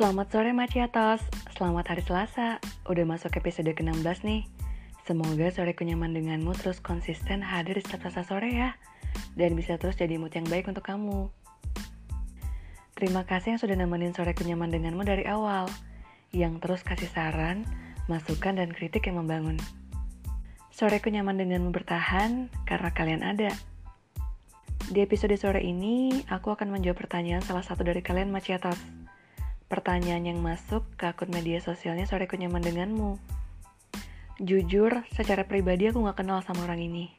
Selamat sore Maciatos, selamat hari Selasa, udah masuk episode ke-16 nih. Semoga soreku nyaman denganmu terus konsisten hadir di setiap Selasa sore ya, dan bisa terus jadi mood yang baik untuk kamu. Terima kasih yang sudah nemenin soreku nyaman denganmu dari awal, yang terus kasih saran, masukan, dan kritik yang membangun. Soreku nyaman denganmu bertahan karena kalian ada. Di episode sore ini, aku akan menjawab pertanyaan salah satu dari kalian Maciatos pertanyaan yang masuk ke akun media sosialnya Soreku Nyaman Denganmu. Jujur, secara pribadi aku gak kenal sama orang ini.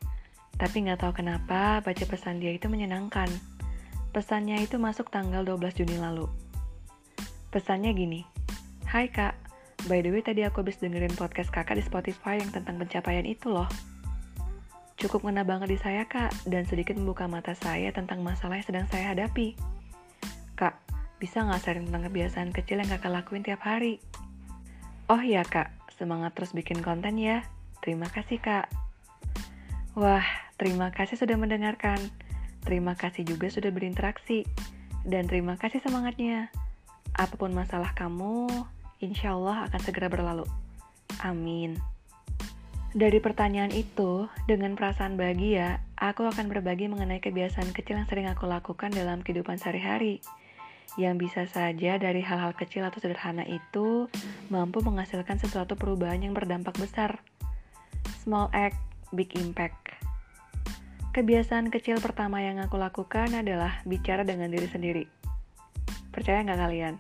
Tapi gak tahu kenapa baca pesan dia itu menyenangkan. Pesannya itu masuk tanggal 12 Juni lalu. Pesannya gini, Hai kak, by the way tadi aku habis dengerin podcast kakak di Spotify yang tentang pencapaian itu loh. Cukup ngena banget di saya kak, dan sedikit membuka mata saya tentang masalah yang sedang saya hadapi. Bisa nggak sharing tentang kebiasaan kecil yang kakak lakuin tiap hari? Oh iya kak, semangat terus bikin konten ya. Terima kasih kak. Wah, terima kasih sudah mendengarkan. Terima kasih juga sudah berinteraksi. Dan terima kasih semangatnya. Apa pun masalah kamu, insya Allah akan segera berlalu. Amin. Dari pertanyaan itu, dengan perasaan bahagia, aku akan berbagi mengenai kebiasaan kecil yang sering aku lakukan dalam kehidupan sehari-hari yang bisa saja dari hal-hal kecil atau sederhana itu mampu menghasilkan sesuatu perubahan yang berdampak besar. Small act, big impact. Kebiasaan kecil pertama yang aku lakukan adalah bicara dengan diri sendiri. Percaya nggak kalian?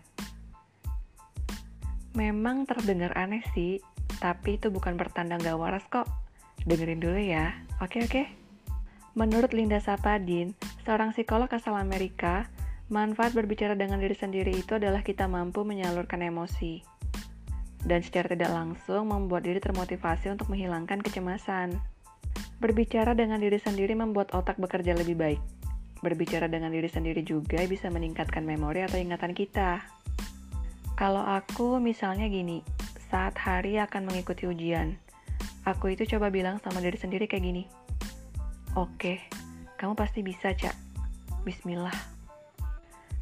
Memang terdengar aneh sih, tapi itu bukan pertanda nggak waras kok. Dengerin dulu ya, oke oke? Menurut Linda Sapadin, seorang psikolog asal Amerika, Manfaat berbicara dengan diri sendiri itu adalah kita mampu menyalurkan emosi dan secara tidak langsung membuat diri termotivasi untuk menghilangkan kecemasan. Berbicara dengan diri sendiri membuat otak bekerja lebih baik. Berbicara dengan diri sendiri juga bisa meningkatkan memori atau ingatan kita. Kalau aku misalnya gini, saat hari akan mengikuti ujian, aku itu coba bilang sama diri sendiri kayak gini. Oke, kamu pasti bisa, Cak. Bismillah.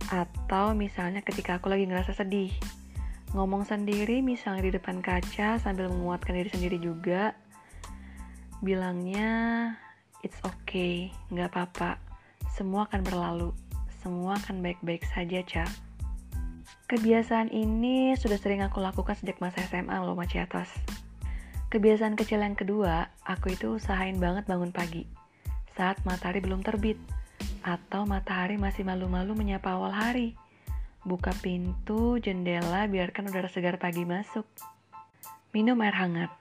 Atau misalnya ketika aku lagi ngerasa sedih, ngomong sendiri misalnya di depan kaca sambil menguatkan diri sendiri juga, bilangnya it's okay, nggak apa-apa, semua akan berlalu, semua akan baik-baik saja, Cak. Kebiasaan ini sudah sering aku lakukan sejak masa SMA loh, Maciatos. Kebiasaan kecil yang kedua, aku itu usahain banget bangun pagi, saat matahari belum terbit atau matahari masih malu-malu menyapa awal hari. Buka pintu, jendela, biarkan udara segar pagi masuk. Minum air hangat.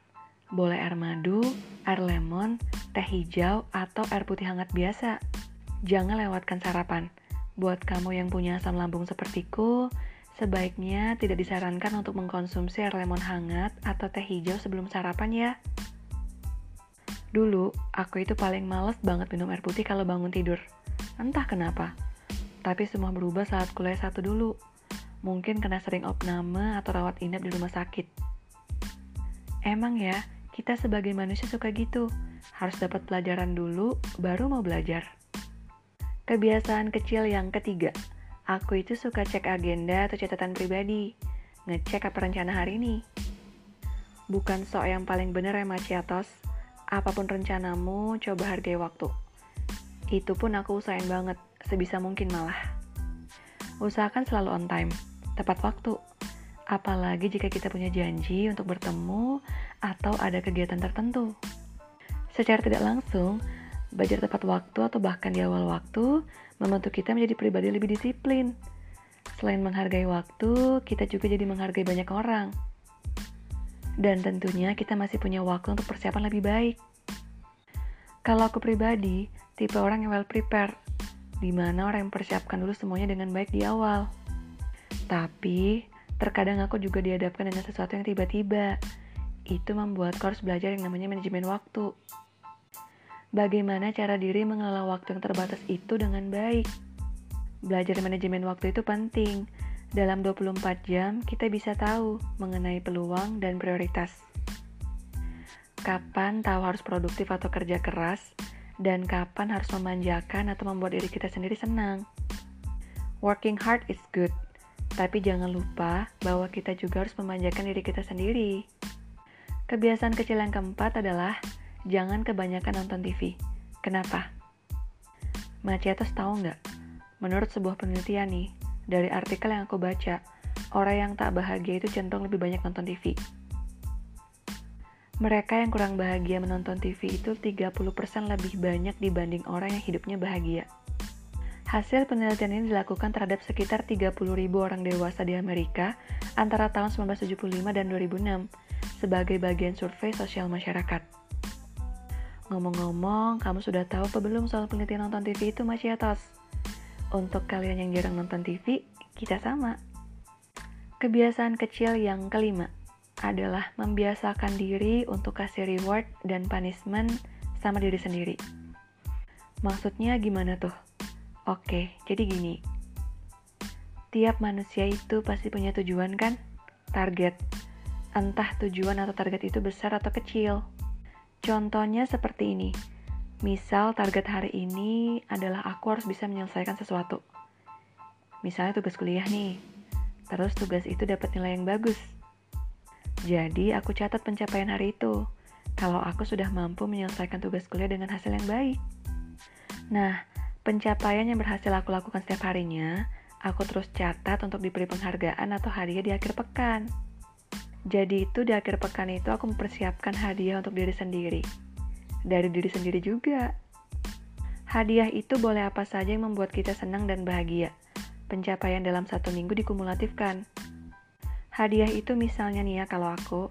Boleh air madu, air lemon, teh hijau, atau air putih hangat biasa. Jangan lewatkan sarapan. Buat kamu yang punya asam lambung sepertiku, sebaiknya tidak disarankan untuk mengkonsumsi air lemon hangat atau teh hijau sebelum sarapan ya. Dulu, aku itu paling males banget minum air putih kalau bangun tidur. Entah kenapa. Tapi semua berubah saat kuliah satu dulu. Mungkin kena sering opname atau rawat inap di rumah sakit. Emang ya, kita sebagai manusia suka gitu. Harus dapat pelajaran dulu, baru mau belajar. Kebiasaan kecil yang ketiga, aku itu suka cek agenda atau catatan pribadi. Ngecek apa rencana hari ini. Bukan sok yang paling bener ya Maciatos, Apa pun rencanamu, coba hargai waktu. Itu pun aku usahain banget, sebisa mungkin malah. Usahakan selalu on time, tepat waktu. Apalagi jika kita punya janji untuk bertemu atau ada kegiatan tertentu. Secara tidak langsung, belajar tepat waktu atau bahkan di awal waktu membantu kita menjadi pribadi lebih disiplin. Selain menghargai waktu, kita juga jadi menghargai banyak orang. Dan tentunya kita masih punya waktu untuk persiapan lebih baik. Kalau aku pribadi, tipe orang yang well prepared, di mana orang yang mempersiapkan dulu semuanya dengan baik di awal. Tapi, terkadang aku juga dihadapkan dengan sesuatu yang tiba-tiba. Itu membuatku harus belajar yang namanya manajemen waktu. Bagaimana cara diri mengelola waktu yang terbatas itu dengan baik? Belajar manajemen waktu itu penting, dalam 24 jam, kita bisa tahu mengenai peluang dan prioritas. Kapan tahu harus produktif atau kerja keras, dan kapan harus memanjakan atau membuat diri kita sendiri senang. Working hard is good, Tapi jangan lupa bahwa kita juga harus memanjakan diri kita sendiri. Kebiasaan kecil yang keempat adalah jangan kebanyakan nonton TV. Kenapa? Maciatos tahu nggak? Menurut sebuah penelitian nih, dari artikel yang aku baca, orang yang tak bahagia itu cenderung lebih banyak nonton TV. Mereka yang kurang bahagia menonton TV itu 30% lebih banyak dibanding orang yang hidupnya bahagia. Hasil penelitian ini dilakukan terhadap sekitar 30 ribu orang dewasa di Amerika antara tahun 1975 dan 2006 sebagai bagian survei sosial masyarakat. Ngomong-ngomong, kamu sudah tahu apa belum soal penelitian nonton TV itu, Maciatos? Untuk kalian yang jarang nonton TV, kita sama. Kebiasaan kecil yang kelima, adalah membiasakan diri untuk kasih reward dan punishment sama diri sendiri. Maksudnya gimana tuh? Oke, jadi gini. Tiap manusia itu pasti punya tujuan kan? Target. Entah tujuan atau target itu besar atau kecil. Contohnya seperti ini. Misal target hari ini adalah aku harus bisa menyelesaikan sesuatu. Misalnya tugas kuliah nih. Terus tugas itu dapat nilai yang bagus jadi, aku catat pencapaian hari itu. Kalau aku sudah mampu menyelesaikan tugas kuliah dengan hasil yang baik. Nah, pencapaian yang berhasil aku lakukan setiap harinya, aku terus catat untuk diberi penghargaan atau hadiah di akhir pekan. Jadi itu di akhir pekan itu aku mempersiapkan hadiah untuk diri sendiri. Dari diri sendiri juga. Hadiah itu boleh apa saja yang membuat kita senang dan bahagia. Pencapaian dalam satu minggu dikumulatifkan. Hadiah itu misalnya nih ya kalau aku,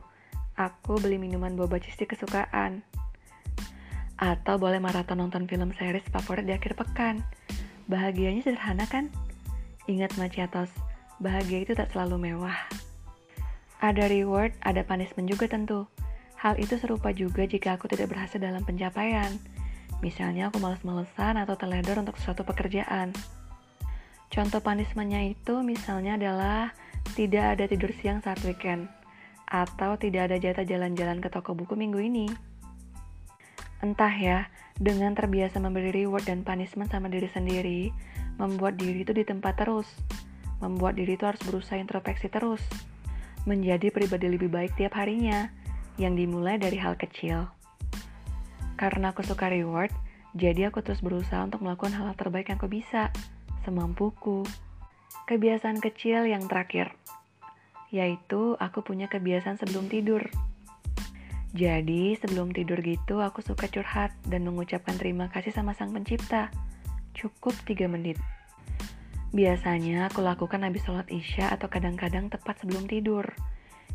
aku beli minuman boba cheese kesukaan. Atau boleh maraton nonton film series favorit di akhir pekan. Bahagianya sederhana kan? Ingat Maciatos, bahagia itu tak selalu mewah. Ada reward, ada punishment juga tentu. Hal itu serupa juga jika aku tidak berhasil dalam pencapaian. Misalnya aku males-malesan atau teledor untuk suatu pekerjaan. Contoh punishmentnya itu misalnya adalah tidak ada tidur siang saat weekend, atau tidak ada jatah jalan-jalan ke toko buku minggu ini. Entah ya, dengan terbiasa memberi reward dan punishment sama diri sendiri, membuat diri itu di tempat terus, membuat diri itu harus berusaha introspeksi terus, menjadi pribadi lebih baik tiap harinya, yang dimulai dari hal kecil. Karena aku suka reward, jadi aku terus berusaha untuk melakukan hal, terbaik yang aku bisa, semampuku. Kebiasaan kecil yang terakhir, yaitu aku punya kebiasaan sebelum tidur. Jadi, sebelum tidur gitu, aku suka curhat dan mengucapkan terima kasih sama Sang Pencipta. Cukup 3 menit. Biasanya aku lakukan habis sholat isya atau kadang-kadang tepat sebelum tidur.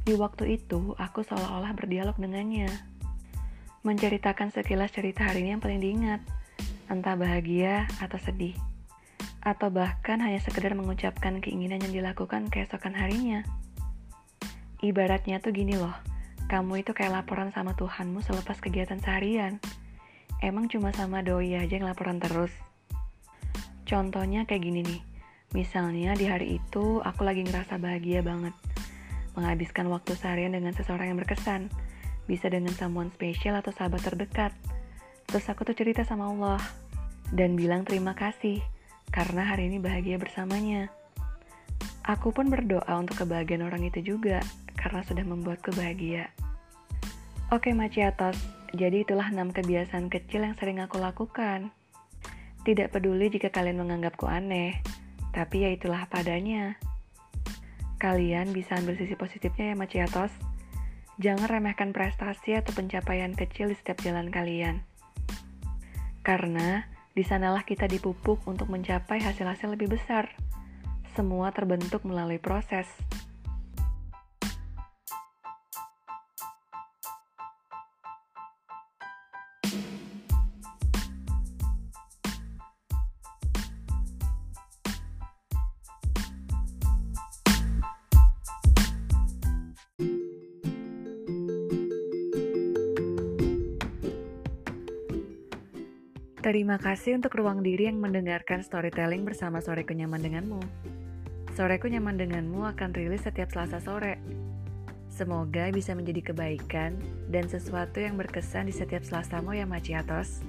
Di waktu itu, aku seolah-olah berdialog dengannya. Menceritakan sekilas cerita hari ini yang paling diingat, entah bahagia atau sedih atau bahkan hanya sekedar mengucapkan keinginan yang dilakukan keesokan harinya. Ibaratnya tuh gini loh, kamu itu kayak laporan sama Tuhanmu selepas kegiatan seharian. Emang cuma sama doi aja yang laporan terus? Contohnya kayak gini nih, misalnya di hari itu aku lagi ngerasa bahagia banget. Menghabiskan waktu seharian dengan seseorang yang berkesan, bisa dengan someone spesial atau sahabat terdekat. Terus aku tuh cerita sama Allah, dan bilang terima kasih karena hari ini bahagia bersamanya. Aku pun berdoa untuk kebahagiaan orang itu juga, karena sudah membuatku bahagia. Oke Maciatos, jadi itulah 6 kebiasaan kecil yang sering aku lakukan. Tidak peduli jika kalian menganggapku aneh, tapi ya itulah padanya. Kalian bisa ambil sisi positifnya ya Maciatos. Jangan remehkan prestasi atau pencapaian kecil di setiap jalan kalian. Karena di sanalah kita dipupuk untuk mencapai hasil-hasil lebih besar. Semua terbentuk melalui proses. Terima kasih untuk ruang diri yang mendengarkan storytelling bersama Soreku Nyaman Denganmu. Soreku Nyaman Denganmu akan rilis setiap selasa sore. Semoga bisa menjadi kebaikan dan sesuatu yang berkesan di setiap selasamu ya Maciatos.